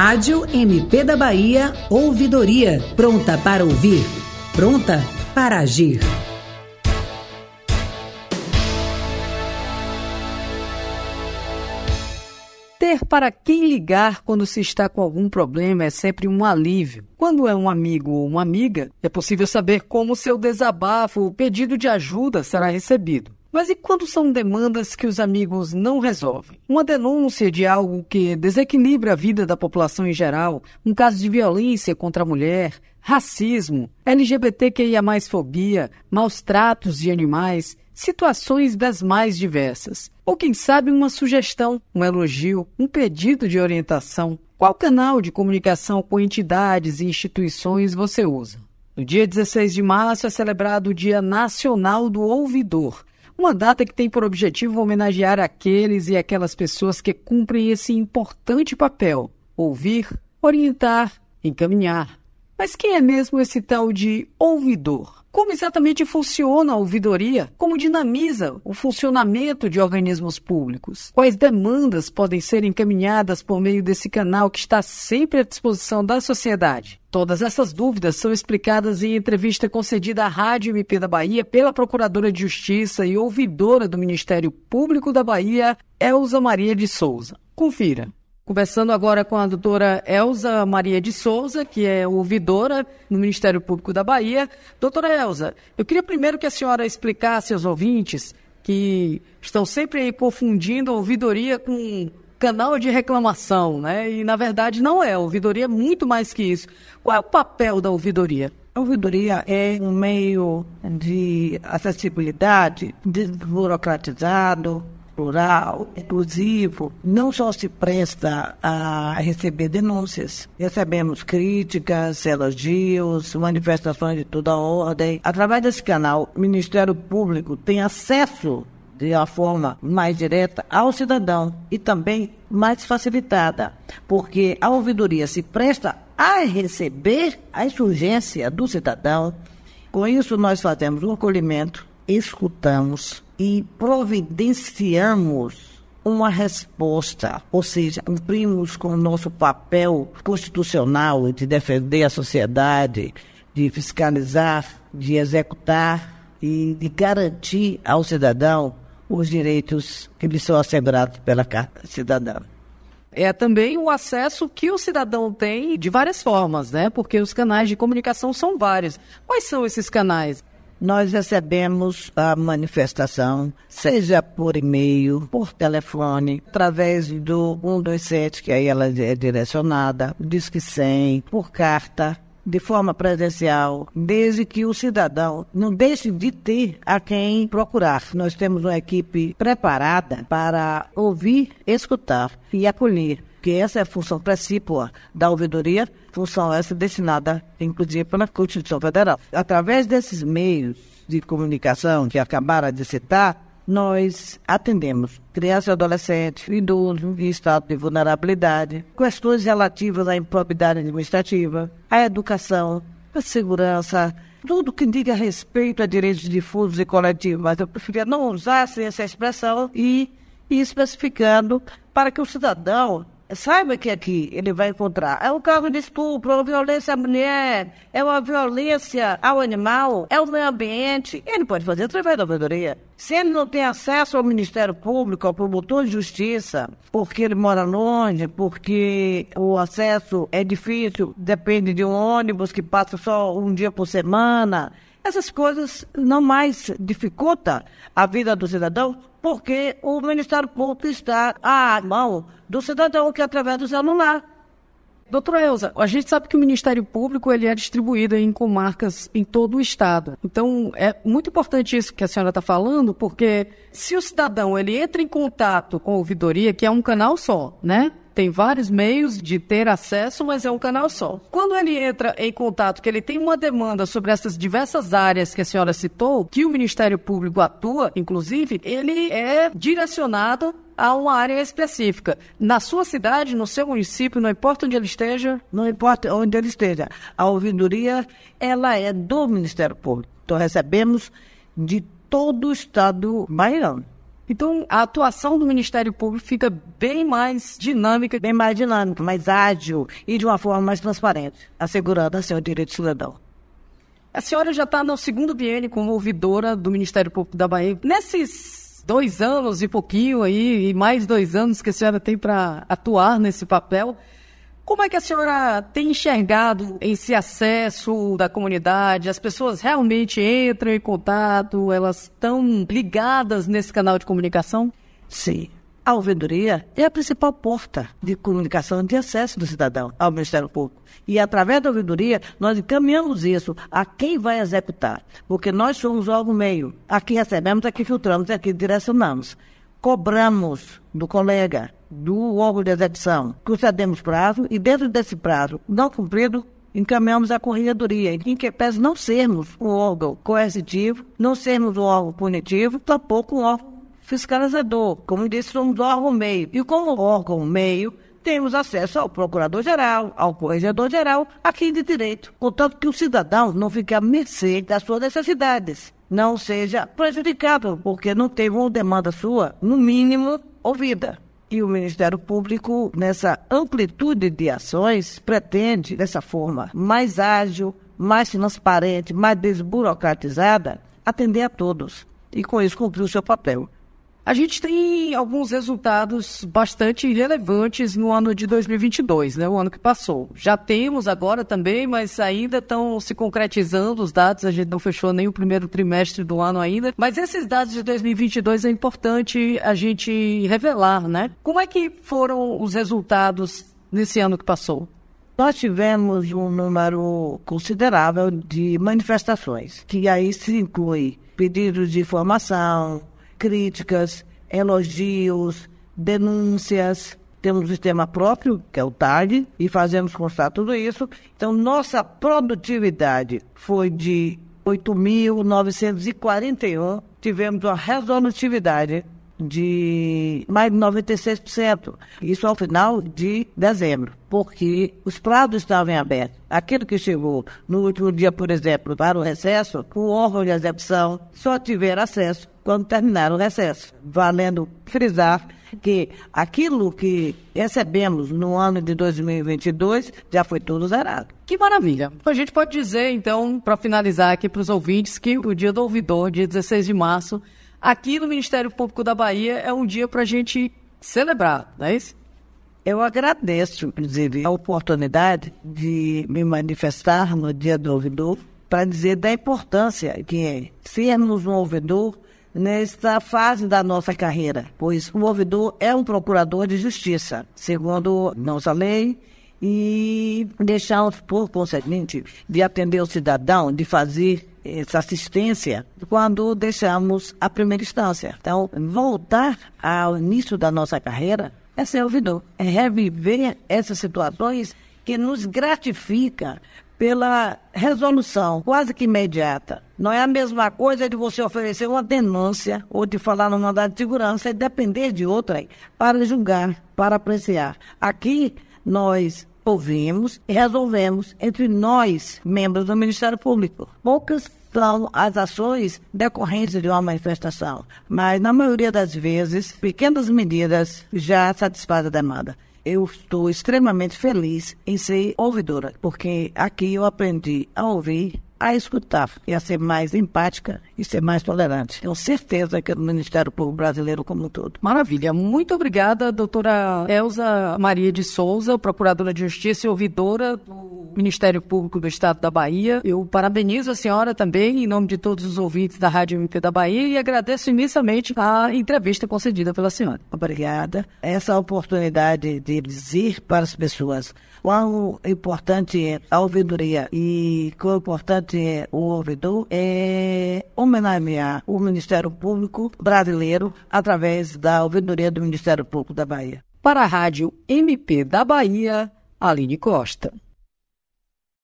Rádio MP da Bahia Ouvidoria. Pronta para ouvir? Pronta para agir. Ter para quem ligar quando se está com algum problema é sempre um alívio. Quando é um amigo ou uma amiga, é possível saber como seu desabafo ou pedido de ajuda será recebido. Mas e quando são demandas que os amigos não resolvem? Uma denúncia de algo que desequilibra a vida da população em geral, um caso de violência contra a mulher, racismo, LGBTQIA, fobia, maus tratos de animais, situações das mais diversas. Ou quem sabe uma sugestão, um elogio, um pedido de orientação. Qual canal de comunicação com entidades e instituições você usa? No dia 16 de março é celebrado o Dia Nacional do Ouvidor uma data que tem por objetivo homenagear aqueles e aquelas pessoas que cumprem esse importante papel: ouvir, orientar, encaminhar. Mas quem é mesmo esse tal de ouvidor? Como exatamente funciona a ouvidoria? Como dinamiza o funcionamento de organismos públicos? Quais demandas podem ser encaminhadas por meio desse canal que está sempre à disposição da sociedade? Todas essas dúvidas são explicadas em entrevista concedida à Rádio MP da Bahia pela Procuradora de Justiça e ouvidora do Ministério Público da Bahia, Elza Maria de Souza. Confira. Conversando agora com a doutora Elza Maria de Souza, que é ouvidora no Ministério Público da Bahia. Doutora Elza, eu queria primeiro que a senhora explicasse aos ouvintes que estão sempre confundindo ouvidoria com canal de reclamação, né? E na verdade não é. A ouvidoria é muito mais que isso. Qual é o papel da ouvidoria? A ouvidoria é um meio de acessibilidade desburocratizado, plural, inclusivo, não só se presta a receber denúncias. Recebemos críticas, elogios, manifestações de toda ordem. Através desse canal, o Ministério Público tem acesso de uma forma mais direta ao cidadão e também mais facilitada, porque a ouvidoria se presta a receber a insurgência do cidadão. Com isso, nós fazemos o acolhimento, escutamos, e providenciamos uma resposta, ou seja, cumprimos com o nosso papel constitucional de defender a sociedade, de fiscalizar, de executar e de garantir ao cidadão os direitos que lhe são assegurados pela Carta Cidadã. É também o acesso que o cidadão tem de várias formas, né? Porque os canais de comunicação são vários. Quais são esses canais? Nós recebemos a manifestação, seja por e-mail, por telefone, através do 127, que aí ela é direcionada, Disque 100, por carta, de forma presencial, desde que o cidadão não deixe de ter a quem procurar. Nós temos uma equipe preparada para ouvir, escutar e acolher que essa é a função principal da ouvidoria, função essa destinada, inclusive, pela Constituição Federal. Através desses meios de comunicação que acabaram de citar, nós atendemos crianças e adolescentes, idosos em estado de vulnerabilidade, questões relativas à improbidade administrativa, à educação, à segurança, tudo que diga respeito a direitos difusos e coletivos, mas eu preferia não usar essa expressão e ir especificando para que o cidadão Saiba que aqui ele vai encontrar. É um caso de estupro, é uma violência à mulher, é uma violência ao animal, é o meio ambiente. Ele pode fazer através da ouvidoria. Se ele não tem acesso ao Ministério Público, ao promotor de justiça, porque ele mora longe, porque o acesso é difícil, depende de um ônibus que passa só um dia por semana, essas coisas não mais dificultam a vida do cidadão, porque o Ministério Público está à mão do cidadão que é através do celular. Doutora Elza, a gente sabe que o Ministério Público ele é distribuído em comarcas em todo o estado. Então, é muito importante isso que a senhora está falando, porque se o cidadão ele entra em contato com a ouvidoria, que é um canal só, né? Tem vários meios de ter acesso, mas é um canal só. Quando ele entra em contato, que ele tem uma demanda sobre essas diversas áreas que a senhora citou, que o Ministério Público atua, inclusive, ele é direcionado a uma área específica. Na sua cidade, no seu município, não importa onde ele esteja? Não importa onde ele esteja. A ouvidoria, ela é do Ministério Público. Então, recebemos de todo o estado baiano. Então, a atuação do Ministério Público fica bem mais dinâmica. Bem mais dinâmica, mais ágil e de uma forma mais transparente, assegurando assim o direito cidadão. A senhora já está no segundo biênio como ouvidora do Ministério Público da Bahia. Nesses dois anos e pouquinho aí, e mais dois anos que a senhora tem para atuar nesse papel, como é que a senhora tem enxergado esse acesso da comunidade? As pessoas realmente entram em contato? Elas estão ligadas nesse canal de comunicação? Sim. A ouvidoria é a principal porta de comunicação de acesso do cidadão ao Ministério Público. E através da ouvidoria, nós encaminhamos isso a quem vai executar. Porque nós somos o meio. Aqui recebemos, aqui filtramos, aqui direcionamos cobramos do colega, do órgão de execução, concedemos prazo e dentro desse prazo não cumprido, encaminhamos a corregedoria, em que pese não sermos um órgão coercitivo, não sermos um órgão punitivo, tampouco um órgão fiscalizador. Como disse, somos um órgão meio. E como órgão meio, temos acesso ao procurador-geral, ao corregedor-geral, aqui de direito. Contanto que o cidadão não fique à mercê das suas necessidades não seja prejudicado, porque não teve uma demanda sua, no mínimo, ouvida. E o Ministério Público, nessa amplitude de ações, pretende, dessa forma mais ágil, mais transparente, mais desburocratizada, atender a todos. E com isso cumprir o seu papel. A gente tem alguns resultados bastante relevantes no ano de 2022, né? O ano que passou. Já temos agora também, mas ainda estão se concretizando os dados. A gente não fechou nem o primeiro trimestre do ano ainda. Mas esses dados de 2022 é importante a gente revelar, né? Como é que foram os resultados nesse ano que passou? Nós tivemos um número considerável de manifestações, que aí se inclui pedidos de informação, críticas, elogios, denúncias. Temos um sistema próprio, que é o TAG, e fazemos constar tudo isso. Então, nossa produtividade foi de 8.941. Tivemos uma resolutividade de mais de 96%. Isso ao final de dezembro, porque os prazos estavam abertos. Aquele que chegou no último dia, por exemplo, para o recesso, o órgão de execução só tiver acesso quando terminar o recesso. Valendo frisar que aquilo que recebemos no ano de 2022 já foi tudo zerado. Que maravilha. A gente pode dizer, então, para finalizar aqui para os ouvintes, que o dia do ouvidor, dia 16 de março, aqui no Ministério Público da Bahia é um dia para a gente celebrar, não é isso? Eu agradeço, inclusive, a oportunidade de me manifestar no Dia do Ouvidor para dizer da importância que é sermos um ouvidor nesta fase da nossa carreira, pois o ouvidor é um procurador de justiça, segundo nossa lei, e deixamos, por conseguinte, de atender o cidadão, de fazer essa assistência quando deixamos a primeira instância. Então, voltar ao início da nossa carreira é ser é reviver essas situações que nos gratifica pela resolução quase que imediata. Não é a mesma coisa de você oferecer uma denúncia ou de falar no mandado de segurança e depender de outra para julgar, para apreciar. Aqui nós ouvimos e resolvemos entre nós, membros do Ministério Público. Poucas são as ações decorrentes de uma manifestação, mas na maioria das vezes, pequenas medidas já satisfazem a demanda. Eu estou extremamente feliz em ser ouvidora, porque aqui eu aprendi a ouvir a escutar e a ser mais empática e ser mais tolerante. Tenho certeza que é do Ministério Público Brasileiro como um todo. Maravilha. Muito obrigada, doutora Elza Maria de Souza, procuradora de Justiça e ouvidora do Ministério Público do Estado da Bahia. Eu parabenizo a senhora também, em nome de todos os ouvintes da Rádio MP da Bahia, e agradeço imensamente a entrevista concedida pela senhora. Obrigada. Essa oportunidade de dizer para as pessoas quão importante é a ouvidoria e quão importante é o ouvidor é homenagear o Ministério Público brasileiro através da ouvidoria do Ministério Público da Bahia. Para a Rádio MP da Bahia, Aline Costa.